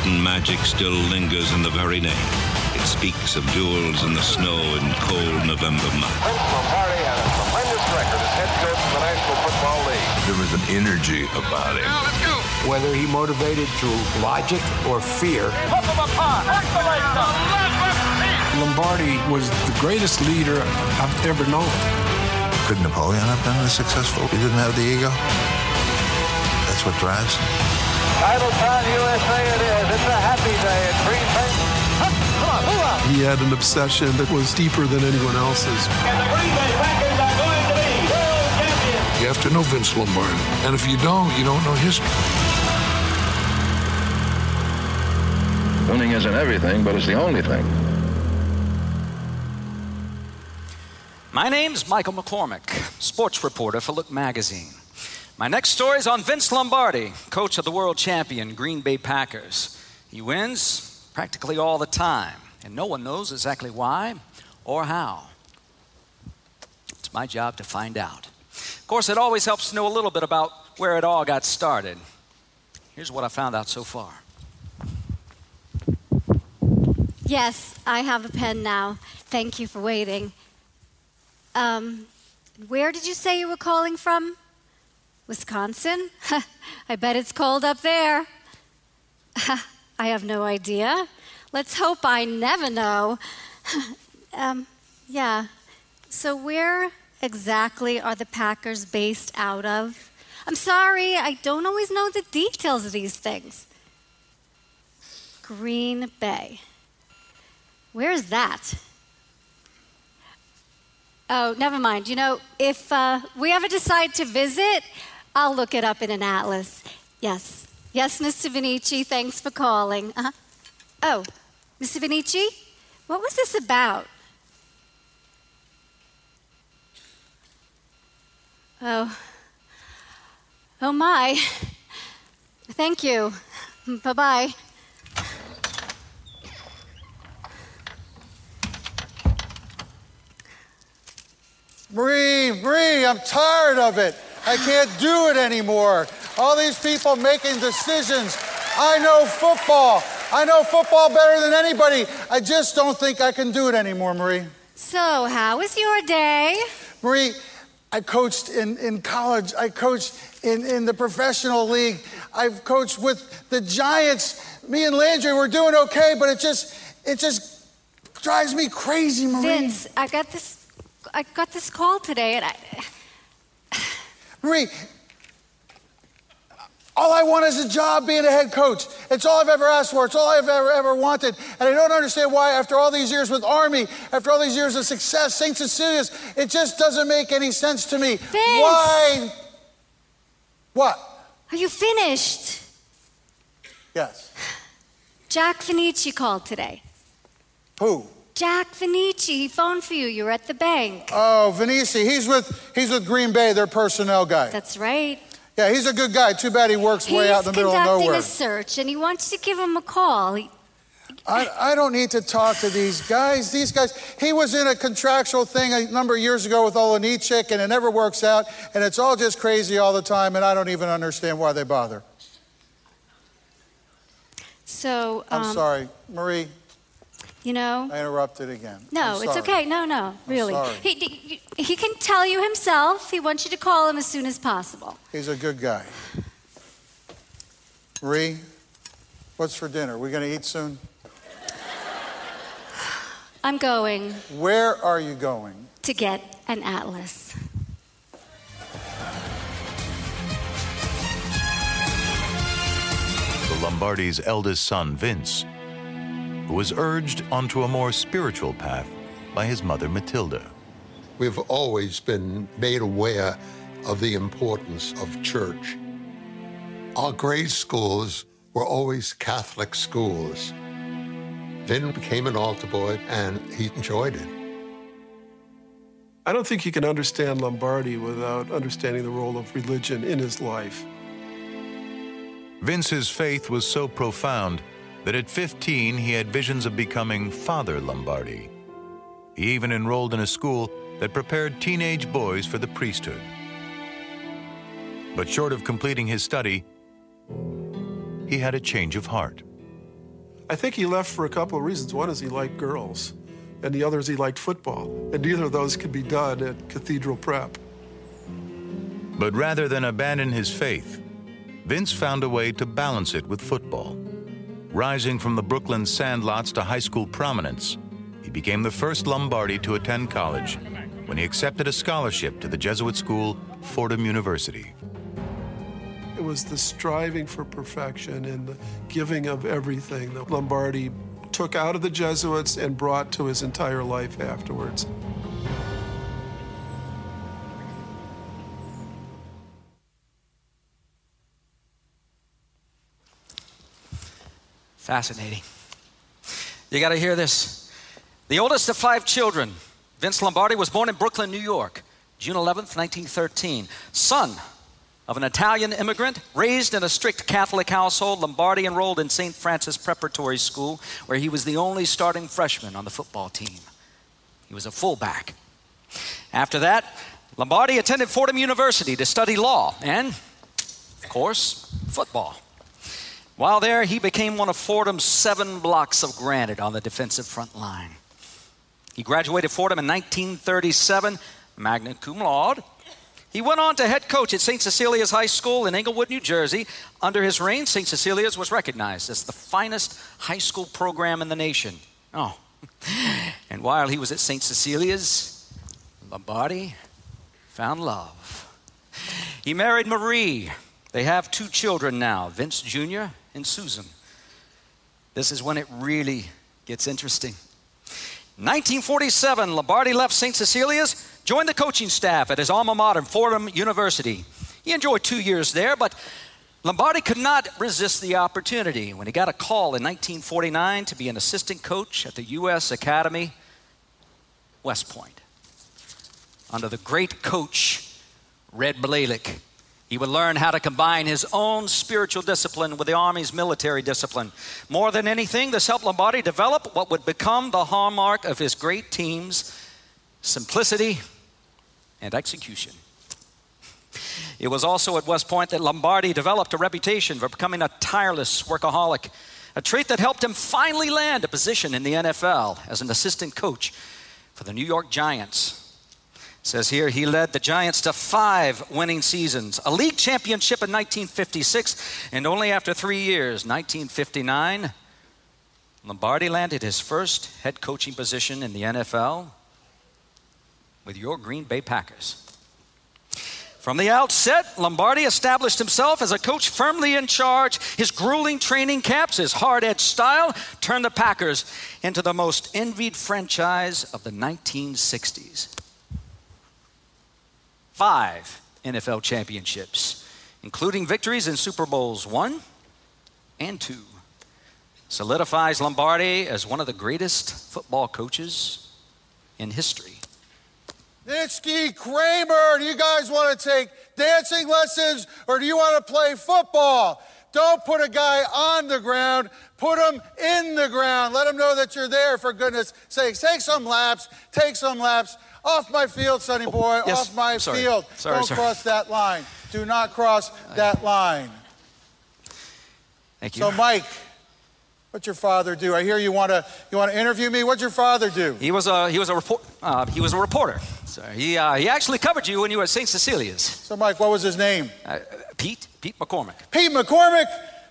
magic still lingers in the very name. It speaks of duels in the snow in cold November months. Vince Lombardi had a tremendous record as head coach of the National Football League. There was an energy about him. Whether he motivated through logic or fear, Hook 'em apart. Lombardi was the greatest leader I've ever known. Could Napoleon have been as successful? He didn't have the ego. That's what drives him. Title USA it is. It's a happy day in Green Bay. Hup, Come on, move out. He had an obsession that was deeper than anyone else's. And the Green Bay Packers are going to be world champions. You have to know Vince Lombardi. And if you don't, you don't know history. Winning isn't everything, but it's the only thing. My name's Michael McCormick, sports reporter for Look Magazine. My next story is on Vince Lombardi, coach of the world champion Green Bay Packers. He wins practically all the time, and no one knows exactly why or how. It's my job to find out. Of course, it always helps to know a little bit about where it all got started. Here's what I found out so far. Yes, I have a pen now. Thank you for waiting. Um, where did you say you were calling from? Wisconsin? I bet it's cold up there. I have no idea. Let's hope I never know. um, yeah. So, where exactly are the Packers based out of? I'm sorry, I don't always know the details of these things. Green Bay. Where is that? Oh, never mind. You know, if uh, we ever decide to visit, I'll look it up in an atlas. Yes. Yes, Mr. Vainisi, thanks for calling. Uh-huh. Oh, Mr. Vainisi, what was this about? Oh. Oh, my. Thank you. Bye bye. Marie, Marie, I'm tired of it. I can't do it anymore. All these people making decisions. I know football. I know football better than anybody. I just don't think I can do it anymore, Marie. So, how was your day? Marie, I coached in, in college. I coached in, in the professional league. I've coached with the Giants. Me and Landry were doing okay, but it just it just drives me crazy, Marie. Vince, I got this I got this call today and I Marie, all I want is a job being a head coach. It's all I've ever asked for. It's all I've ever, ever wanted. And I don't understand why, after all these years with Army, after all these years of success, St. Cecilia's, it just doesn't make any sense to me. Vince! Why? What? Are you finished? Yes. Jack Vainisi called today. Who? Jack Vainisi, he phoned for you. You were at the bank. Oh, Vainisi. He's with he's with Green Bay, their personnel guy. That's right. Yeah, he's a good guy. Too bad he works way out in the He's middle of nowhere. He's conducting a search and he wants to give him a call. He, I, I don't need to talk to these guys. These guys, he was in a contractual thing a number of years ago with Olenichik, and it never works out, and it's all just crazy all the time, and I don't even understand why they bother. so, I'm um, sorry. Marie, you know. I interrupted again. No, it's okay. No, no, really. sorry. He, he, he can tell you himself. He wants you to call him as soon as possible. He's a good guy. Marie, what's for dinner? We going to eat soon? I'm going Where are you going? to get an atlas. the Lombardi's eldest son, Vince, who was urged onto a more spiritual path by his mother, Matilda. We've always been made aware of the importance of church. Our grade schools were always Catholic schools. Vin became an altar boy and he enjoyed it. I don't think you can understand Lombardi without understanding the role of religion in his life. Vince's faith was so profound that at 15 he had visions of becoming Father Lombardi. He even enrolled in a school that prepared teenage boys for the priesthood. But short of completing his study, he had a change of heart. I think he left for a couple of reasons. One is he liked girls, and the other is he liked football. And neither of those could be done at Cathedral Prep. But rather than abandon his faith, Vince found a way to balance it with football. Rising from the Brooklyn sandlots to high school prominence, he became the first Lombardi to attend college when he accepted a scholarship to the Jesuit school, Fordham University. It was the striving for perfection and the giving of everything that Lombardi took out of the Jesuits and brought to his entire life afterwards. Fascinating. You got to hear this. The oldest of five children, Vince Lombardi, was born in Brooklyn, New York, June 11th, 1913. Son of an Italian immigrant, raised in a strict Catholic household, Lombardi enrolled in St. Francis Preparatory School, where he was the only starting freshman on the football team. He was a fullback. After that, Lombardi attended Fordham University to study law and, of course, football. While there, he became one of Fordham's seven blocks of granite on the defensive front line. He graduated Fordham in 1937, magna cum laude. He went on to head coach at St. Cecilia's High School in Englewood, New Jersey. Under his reign, St. Cecilia's was recognized as the finest high school program in the nation. Oh. And while he was at St. Cecilia's, Lombardi found love. He married Marie. They have two children now, Vince Jr. and Susan. This is when it really gets interesting. 1947, Lombardi left St. Cecilia's, joined the coaching staff at his alma mater, Fordham University. He enjoyed two years there, but Lombardi could not resist the opportunity when he got a call in 1949 to be an assistant coach at the U.S. Academy, West Point, under the great coach, Red Blaik. He would learn how to combine his own spiritual discipline with the Army's military discipline. More than anything, this helped Lombardi develop what would become the hallmark of his great teams simplicity and execution. It was also at West Point that Lombardi developed a reputation for becoming a tireless workaholic, a trait that helped him finally land a position in the NFL as an assistant coach for the New York Giants. Says here he led the Giants to five winning seasons, a league championship in 1956, and only after three years, 1959, Lombardi landed his first head coaching position in the NFL with your Green Bay Packers. From the outset, Lombardi established himself as a coach firmly in charge. His grueling training camps, his hard edged style, turned the Packers into the most envied franchise of the 1960s. Five NFL championships, including victories in Super Bowls one and two, solidifies Lombardi as one of the greatest football coaches in history. Nitschke, Kramer, do you guys want to take dancing lessons or do you want to play football? Don't put a guy on the ground, put him in the ground. Let him know that you're there, for goodness sakes. Take some laps, take some laps. Off my field, sonny boy, yes. off my Sorry. field. Sorry, Don't sir. cross that line. Do not cross that line. Thank you. So, Mike, what's your father do? I hear you want to you want to interview me. What'd your father do? He was a he was a report uh, he was a reporter. So he uh, he actually covered you when you were at St. Cecilia's. So, Mike, what was his name? Uh, Pete Pete McCormick. Pete McCormick.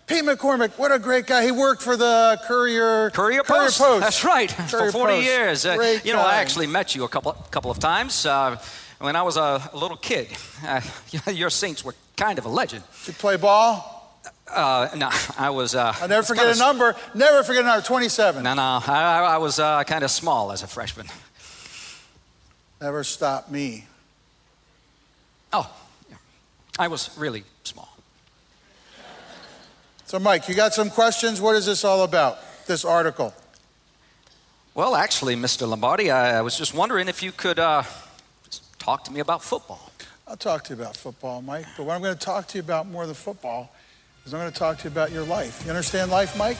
Pete McCormick, what a great guy. He worked for the Courier Courier Courier Post. Post. That's right. Courier For 40 Post. years. Uh, you know, I actually met you a couple couple of times uh, when I was a, little kid. Uh, your Saints were kind of a legend. Did you play ball? Uh, no, I was. Uh, I'll never forget a number. Never forget a number. 27. No, no, I, I I was uh, kind of small as a freshman. Never stopped me. Oh, yeah. I was really small. So, Mike, you got some questions? What is this all about? This article. Well, actually, Mr. Lombardi, I, I was just wondering if you could uh, talk to me about football. I'll talk to you about football, Mike. But what I'm going to talk to you about more than football is I'm going to talk to you about your life. You understand life, Mike?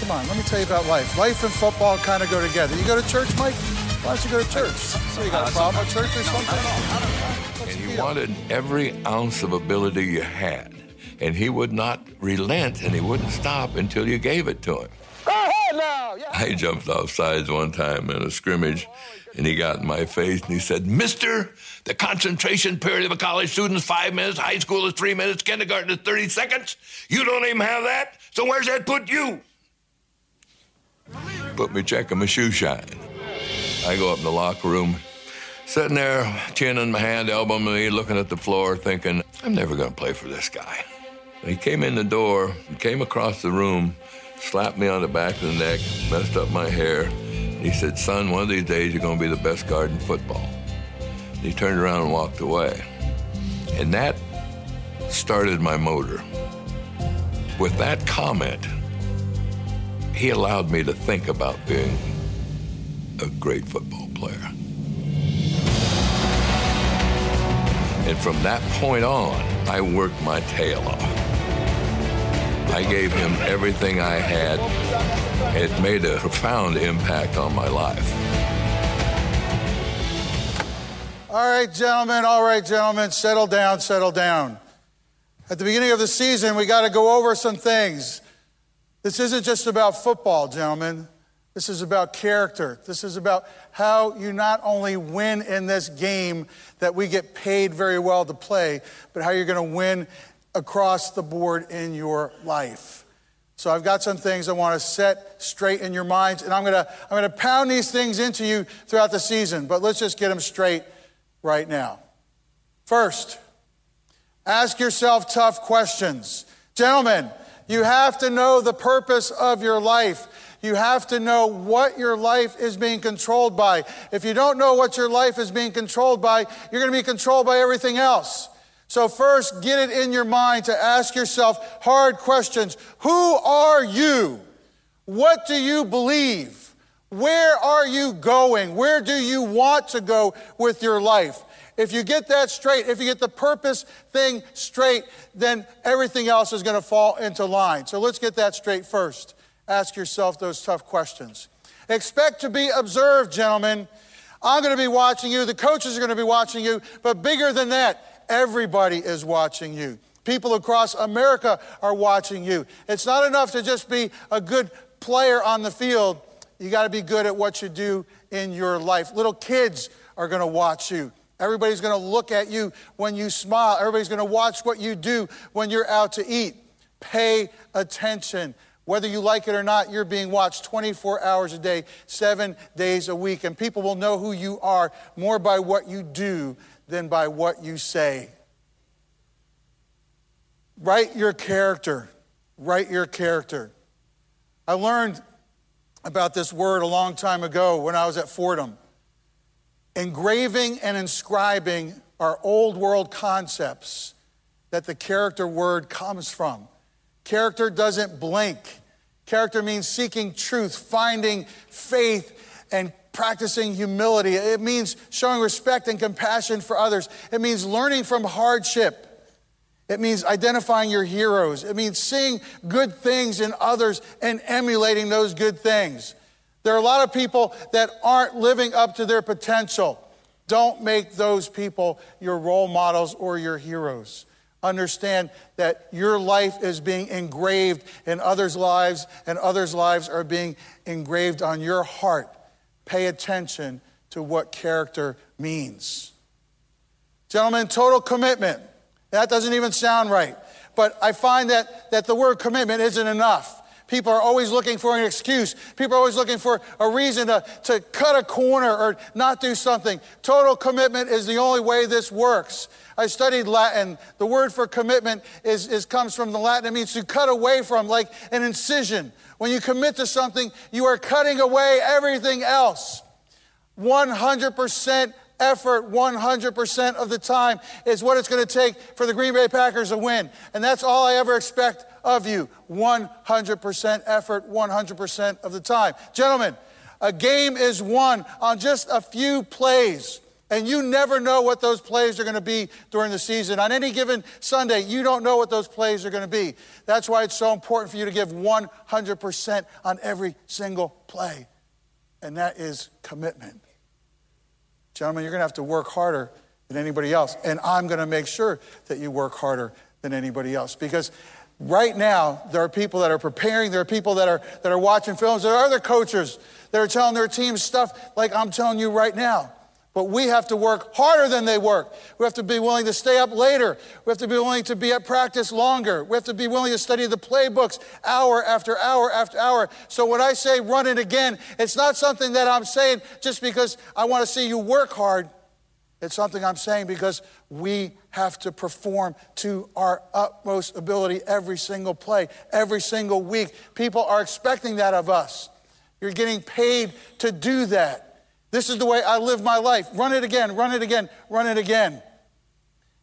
Come on, let me tell you about life. Life and football kind of go together. You go to church, Mike? Why don't you go to church? So you got a problem with church or something? And you wanted every ounce of ability you had. And he would not relent and he wouldn't stop until you gave it to him. Go ahead now. Yeah. I jumped off sides one time in a scrimmage, and he got in my face and he said, Mister, the concentration period of a college student is five minutes, high school is three minutes, kindergarten is 30 seconds. You don't even have that, so where's that put you? Put me checking my shoe shine. I go up in the locker room, sitting there, chin in my hand, elbow in my knee, looking at the floor, thinking, I'm never going to play for this guy. He came in the door, came across the room, slapped me on the back of the neck, messed up my hair. He said, Son, one of these days you're going to be the best guard in football. He turned around and walked away. And that started my motor. With that comment, he allowed me to think about being a great football player. And from that point on, I worked my tail off. I gave him everything I had. It made a profound impact on my life. All right, gentlemen, all right, gentlemen, settle down, settle down. At the beginning of the season, we got to go over some things. This isn't just about football, gentlemen. This is about character. This is about how you not only win in this game that we get paid very well to play, but how you're going to win across the board in your life. So I've got some things I want to set straight in your minds, and I'm to I'm to pound these things into you throughout the season. But let's just get them straight right now. First, ask yourself tough questions, gentlemen. You have to know the purpose of your life. You have to know what your life is being controlled by. If you don't know what your life is being controlled by, you're going to be controlled by everything else. So, first, get it in your mind to ask yourself hard questions. Who are you? What do you believe? Where are you going? Where do you want to go with your life? If you get that straight, if you get the purpose thing straight, then everything else is going to fall into line. So let's get that straight first. Ask yourself those tough questions. Expect to be observed, gentlemen. I'm going to be watching you. The coaches are going to be watching you. But bigger than that, everybody is watching you. People across America are watching you. It's not enough to just be a good player on the field. You got to be good at what you do in your life. Little kids are going to watch you. Everybody's going to look at you when you smile. Everybody's going to watch what you do when you're out to eat. Pay attention. Whether you like it or not, you're being watched 24 hours a day, seven days a week. And people will know who you are more by what you do than by what you say. Write your character. Write your character. I learned about this word a long time ago when I was at Fordham. Engraving and inscribing are old world concepts that the character word comes from. Character doesn't blink. Character means seeking truth, finding faith, and practicing humility. It means showing respect and compassion for others. It means learning from hardship. It means identifying your heroes. It means seeing good things in others and emulating those good things. There are a lot of people that aren't living up to their potential. Don't make those people your role models or your heroes. Understand that your life is being engraved in others' lives, and others' lives are being engraved on your heart. Pay attention to what character means. Gentlemen, total commitment. That doesn't even sound right. But I find that, that the word commitment isn't enough. People are always looking for an excuse. People are always looking for a reason to, to cut a corner or not do something. Total commitment is the only way this works. I studied Latin. The word for commitment is, is comes from the Latin. It means to cut away from, like an incision. When you commit to something, you are cutting away everything else. 100% effort 100% of the time is what it's going to take for the Green Bay Packers to win. And that's all I ever expect of you 100% effort 100% of the time. Gentlemen, a game is won on just a few plays. And you never know what those plays are going to be during the season. On any given Sunday, you don't know what those plays are going to be. That's why it's so important for you to give 100% on every single play. And that is commitment. Gentlemen, you're going to have to work harder than anybody else. And I'm going to make sure that you work harder than anybody else because Right now, there are people that are preparing, there are people that are, that are watching films, there are other coaches that are telling their teams stuff like I'm telling you right now. But we have to work harder than they work. We have to be willing to stay up later. We have to be willing to be at practice longer. We have to be willing to study the playbooks hour after hour after hour. So when I say run it again, it's not something that I'm saying just because I want to see you work hard. It's something I'm saying because we have to perform to our utmost ability every single play, every single week. People are expecting that of us. You're getting paid to do that. This is the way I live my life. Run it again, run it again, run it again.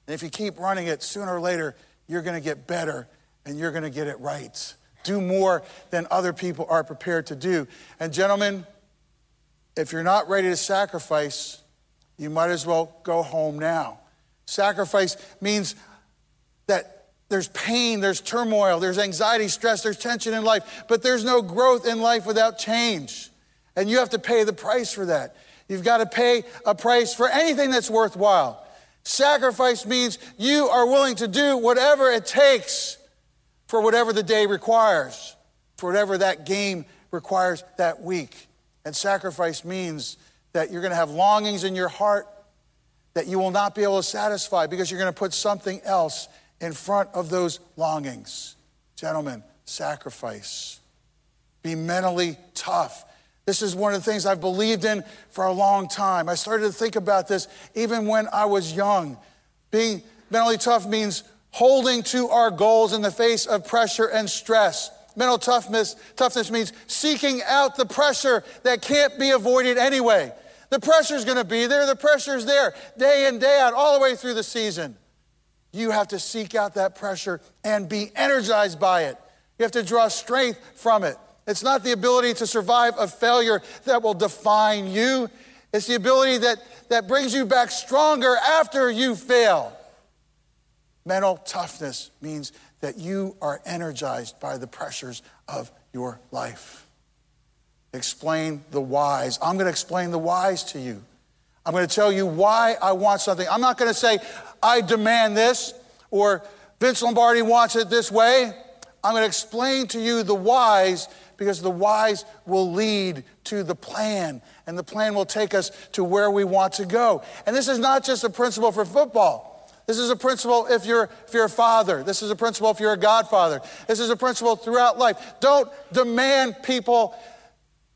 And if you keep running it, sooner or later, you're going to get better and you're going to get it right. Do more than other people are prepared to do. And, gentlemen, if you're not ready to sacrifice, you might as well go home now. Sacrifice means that there's pain, there's turmoil, there's anxiety, stress, there's tension in life, but there's no growth in life without change. And you have to pay the price for that. You've got to pay a price for anything that's worthwhile. Sacrifice means you are willing to do whatever it takes for whatever the day requires, for whatever that game requires that week. And sacrifice means that you're going to have longings in your heart that you will not be able to satisfy because you're going to put something else in front of those longings. Gentlemen, sacrifice. Be mentally tough. This is one of the things I've believed in for a long time. I started to think about this even when I was young. Being mentally tough means holding to our goals in the face of pressure and stress. Mental toughness, toughness means seeking out the pressure that can't be avoided anyway. The pressure's going to be there, the pressure's there day in, day out, all the way through the season. You have to seek out that pressure and be energized by it. You have to draw strength from it. It's not the ability to survive a failure that will define you. It's the ability that, that brings you back stronger after you fail. Mental toughness means that you are energized by the pressures of your life. Explain the whys. I'm going to explain the whys to you. I'm going to tell you why I want something. I'm not going to say, I demand this, or Vince Lombardi wants it this way. I'm going to explain to you the whys because the whys will lead to the plan, and the plan will take us to where we want to go. And this is not just a principle for football. This is a principle if you're, if you're a father. This is a principle if you're a godfather. This is a principle throughout life. Don't demand people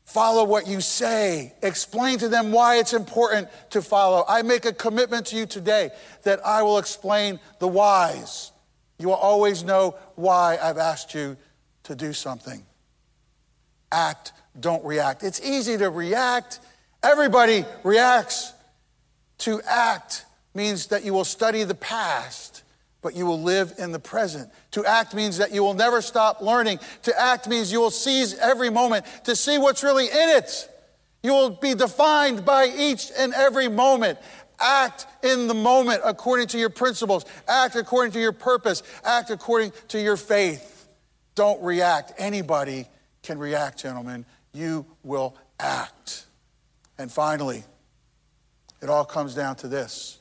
follow what you say. Explain to them why it's important to follow. I make a commitment to you today that I will explain the whys. You will always know why I've asked you to do something act, don't react. It's easy to react. Everybody reacts. To act means that you will study the past, but you will live in the present. To act means that you will never stop learning. To act means you will seize every moment to see what's really in it. You will be defined by each and every moment. Act in the moment according to your principles. Act according to your purpose. Act according to your faith. Don't react. Anybody can react, gentlemen. You will act. And finally, it all comes down to this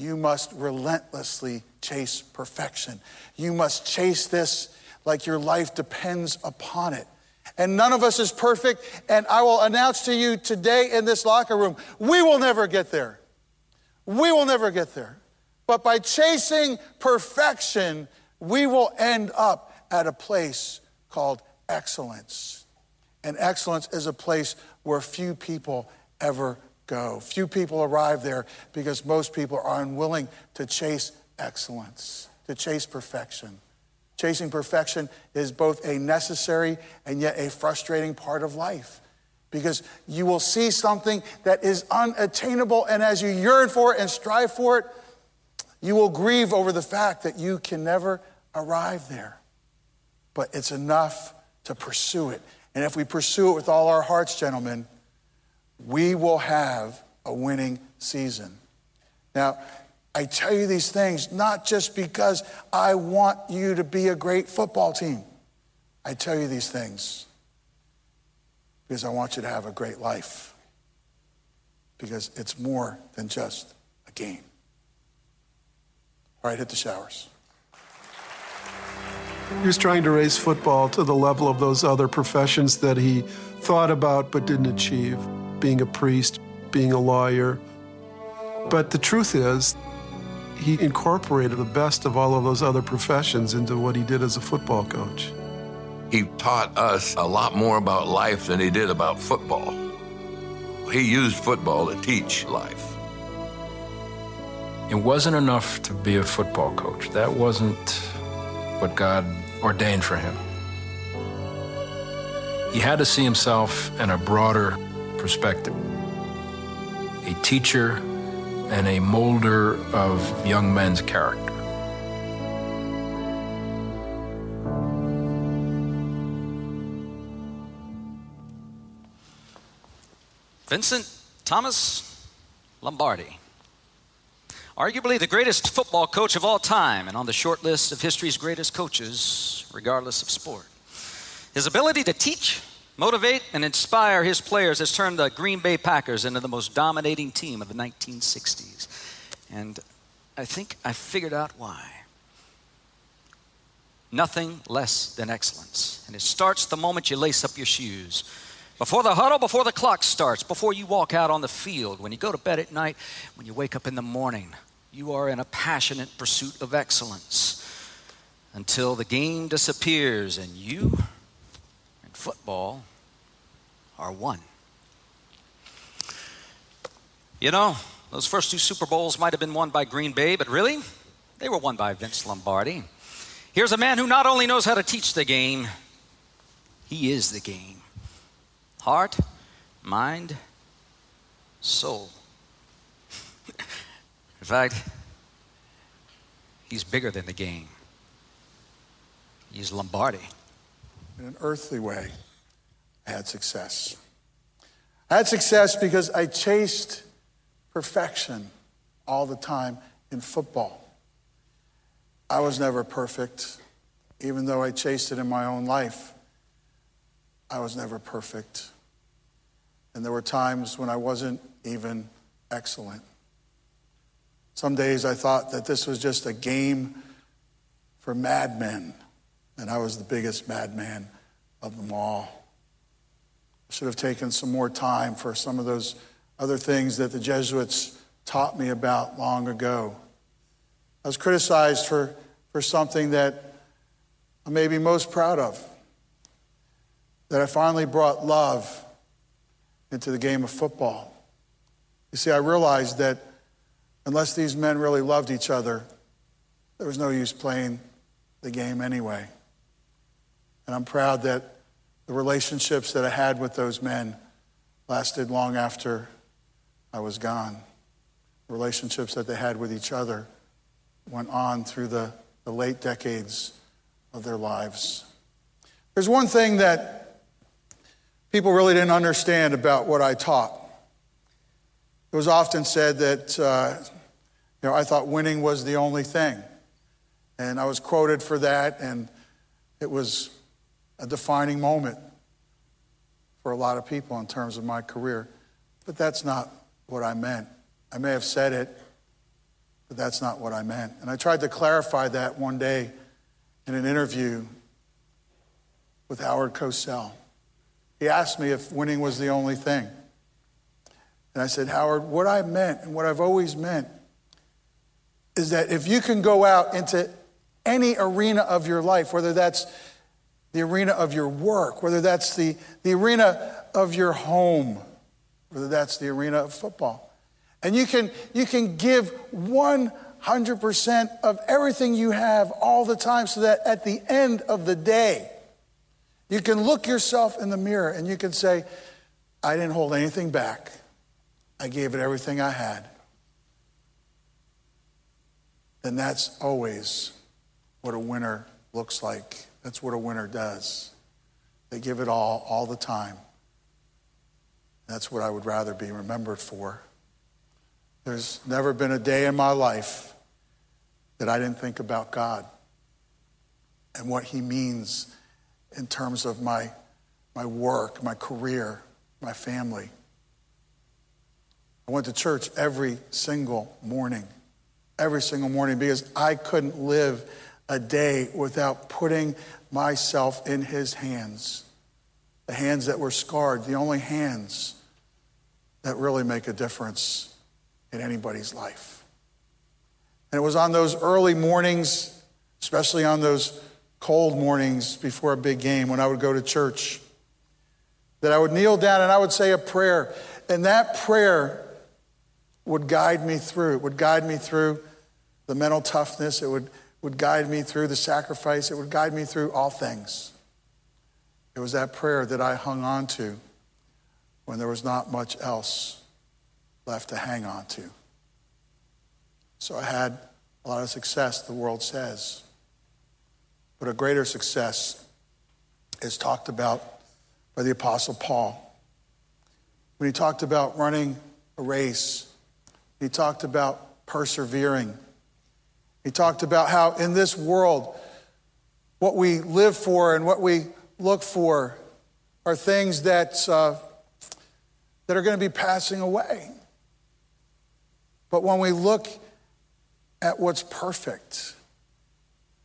you must relentlessly chase perfection. You must chase this like your life depends upon it. And none of us is perfect. And I will announce to you today in this locker room we will never get there. We will never get there. But by chasing perfection, we will end up at a place called excellence. And excellence is a place where few people ever go. Few people arrive there because most people are unwilling to chase excellence, to chase perfection. Chasing perfection is both a necessary and yet a frustrating part of life because you will see something that is unattainable, and as you yearn for it and strive for it, you will grieve over the fact that you can never arrive there. But it's enough to pursue it. And if we pursue it with all our hearts, gentlemen, we will have a winning season. Now, I tell you these things not just because I want you to be a great football team. I tell you these things because I want you to have a great life. Because it's more than just a game. All right, hit the showers. He was trying to raise football to the level of those other professions that he thought about but didn't achieve being a priest, being a lawyer. But the truth is, he incorporated the best of all of those other professions into what he did as a football coach. He taught us a lot more about life than he did about football. He used football to teach life. It wasn't enough to be a football coach. That wasn't what God ordained for him. He had to see himself in a broader perspective. A teacher and a molder of young men's character. Vincent Thomas Lombardi. Arguably the greatest football coach of all time and on the short list of history's greatest coaches, regardless of sport. His ability to teach, motivate, and inspire his players has turned the Green Bay Packers into the most dominating team of the 1960s. And I think I figured out why. Nothing less than excellence. And it starts the moment you lace up your shoes. Before the huddle, before the clock starts, before you walk out on the field, when you go to bed at night, when you wake up in the morning, you are in a passionate pursuit of excellence until the game disappears and you football are one. You know, those first two Super Bowls might have been won by Green Bay, but really, they were won by Vince Lombardi. Here's a man who not only knows how to teach the game, he is the game heart, mind, soul. In fact, he's bigger than the game. He's Lombardi. In an earthly way, I had success. I had success because I chased perfection all the time in football. I was never perfect, even though I chased it in my own life. I was never perfect. And there were times when I wasn't even excellent. Some days I thought that this was just a game for madmen, and I was the biggest madman of them all. I should have taken some more time for some of those other things that the Jesuits taught me about long ago. I was criticized for, for something that I may be most proud of that I finally brought love into the game of football. You see, I realized that unless these men really loved each other, there was no use playing the game anyway. And I'm proud that the relationships that I had with those men lasted long after I was gone. Relationships that they had with each other went on through the, the late decades of their lives. There's one thing that people really didn't understand about what I taught. It was often said that uh, you know, I thought winning was the only thing. And I was quoted for that, and it was a defining moment for a lot of people in terms of my career. But that's not what I meant. I may have said it, but that's not what I meant. And I tried to clarify that one day in an interview with Howard Cosell. He asked me if winning was the only thing. And I said, Howard, what I meant and what I've always meant is that if you can go out into any arena of your life, whether that's the arena of your work, whether that's the, the arena of your home, whether that's the arena of football, and you can, you can give 100% of everything you have all the time so that at the end of the day, you can look yourself in the mirror and you can say, I didn't hold anything back. I gave it everything I had. And that's always what a winner looks like. That's what a winner does. They give it all, all the time. That's what I would rather be remembered for. There's never been a day in my life that I didn't think about God and what He means in terms of my, my work, my career, my family. I went to church every single morning, every single morning, because I couldn't live a day without putting myself in his hands. The hands that were scarred, the only hands that really make a difference in anybody's life. And it was on those early mornings, especially on those cold mornings before a big game when I would go to church, that I would kneel down and I would say a prayer. And that prayer would guide me through. It would guide me through the mental toughness. It would, would guide me through the sacrifice. It would guide me through all things. It was that prayer that I hung on to when there was not much else left to hang on to. So I had a lot of success, the world says. But a greater success is talked about by the Apostle Paul. When he talked about running a race, he talked about persevering. He talked about how in this world, what we live for and what we look for are things that, uh, that are going to be passing away. But when we look at what's perfect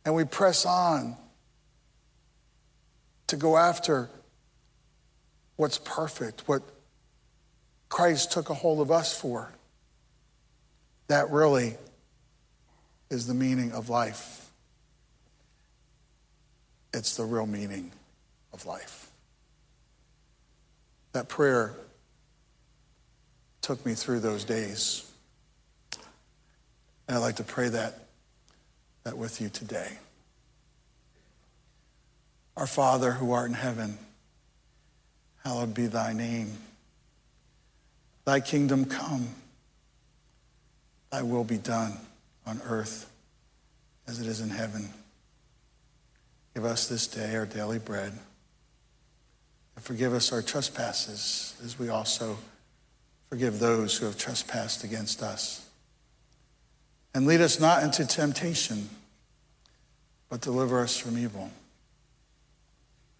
and we press on to go after what's perfect, what Christ took a hold of us for, that really is the meaning of life. It's the real meaning of life. That prayer took me through those days. And I'd like to pray that, that with you today. Our Father who art in heaven, hallowed be thy name. Thy kingdom come, thy will be done on earth as it is in heaven. Give us this day our daily bread. And forgive us our trespasses as we also forgive those who have trespassed against us. And lead us not into temptation, but deliver us from evil.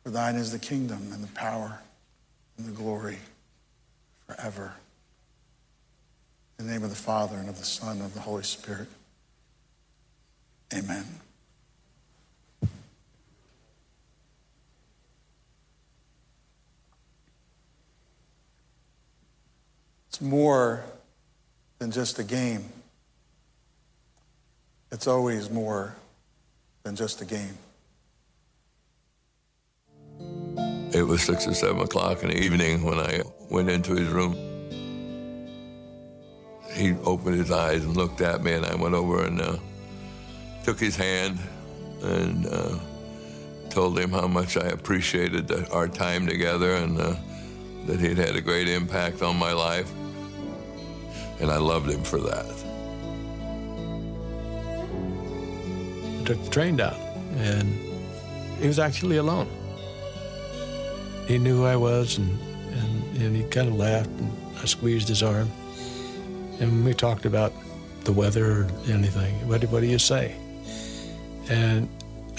For thine is the kingdom and the power and the glory forever. In the name of the Father and of the Son and of the Holy Spirit. Amen. It's more than just a game. It's always more than just a game. It was six or seven o'clock in the evening when I went into his room. He opened his eyes and looked at me, and I went over and uh, took his hand and uh, told him how much I appreciated the, our time together and uh, that he'd had a great impact on my life. And I loved him for that. I took the train down, and he was actually alone. He knew who I was, and, and, and he kind of laughed, and I squeezed his arm. And we talked about the weather or anything. What, what do you say? And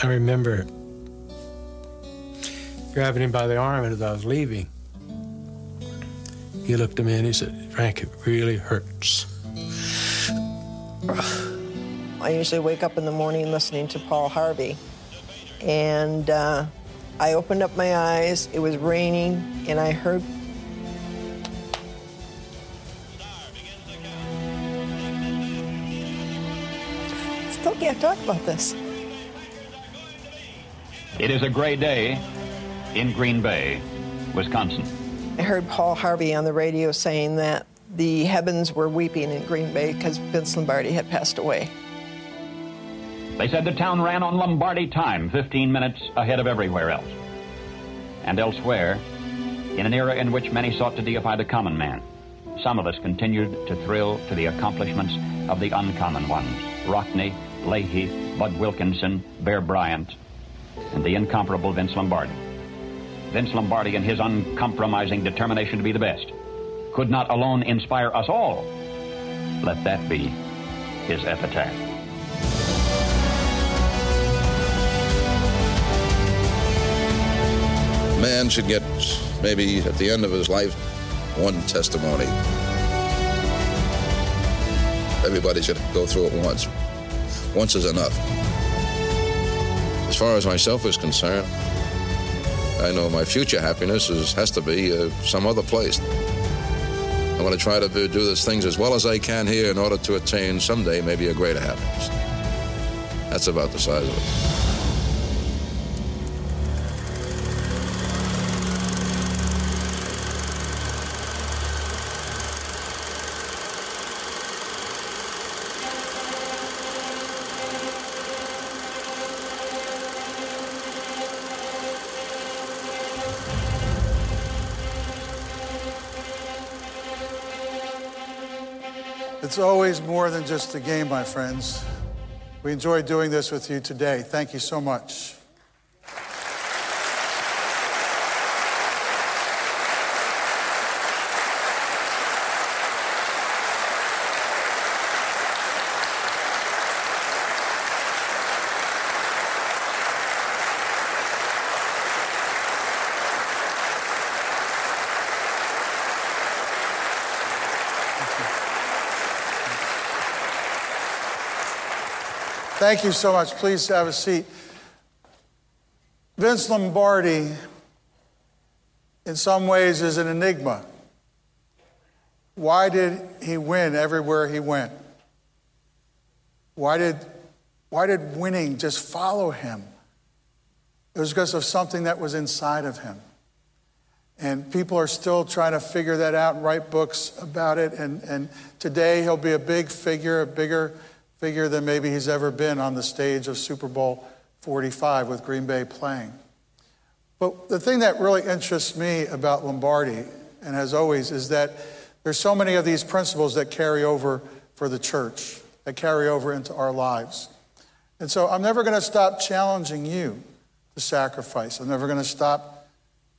I remember grabbing him by the arm, as I was leaving, he looked at me and he said, Frank, it really hurts. I usually wake up in the morning listening to Paul Harvey. And uh, I opened up my eyes, it was raining, and I heard. Still can't talk about this. It is a gray day in Green Bay, Wisconsin. I heard Paul Harvey on the radio saying that the heavens were weeping in Green Bay because Vince Lombardi had passed away. They said the town ran on Lombardi time, 15 minutes ahead of everywhere else. And elsewhere, in an era in which many sought to deify the common man, some of us continued to thrill to the accomplishments of the uncommon ones Rockne, Leahy, Bud Wilkinson, Bear Bryant, and the incomparable Vince Lombardi. Vince Lombardi and his uncompromising determination to be the best could not alone inspire us all. Let that be his epitaph. Man should get maybe at the end of his life one testimony. Everybody should go through it once. Once is enough. As far as myself is concerned, I know my future happiness is, has to be uh, some other place. I'm going to try to do the things as well as I can here in order to attain someday maybe a greater happiness. That's about the size of it. It's always more than just a game, my friends. We enjoy doing this with you today. Thank you so much. Thank you so much. Please have a seat. Vince Lombardi, in some ways, is an enigma. Why did he win everywhere he went? Why did, why did winning just follow him? It was because of something that was inside of him. And people are still trying to figure that out and write books about it. And, and today he'll be a big figure, a bigger figure than maybe he's ever been on the stage of Super Bowl 45 with Green Bay playing. But the thing that really interests me about Lombardi, and as always, is that there's so many of these principles that carry over for the church, that carry over into our lives. And so I'm never going to stop challenging you to sacrifice. I'm never going to stop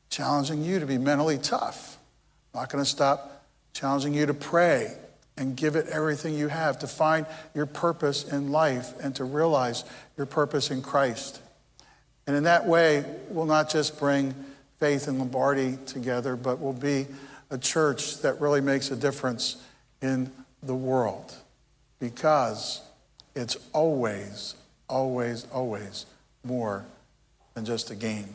challenging you to be mentally tough. I'm not going to stop challenging you to pray and give it everything you have to find your purpose in life and to realize your purpose in Christ. And in that way, we'll not just bring faith and Lombardi together, but we'll be a church that really makes a difference in the world because it's always, always, always more than just a game.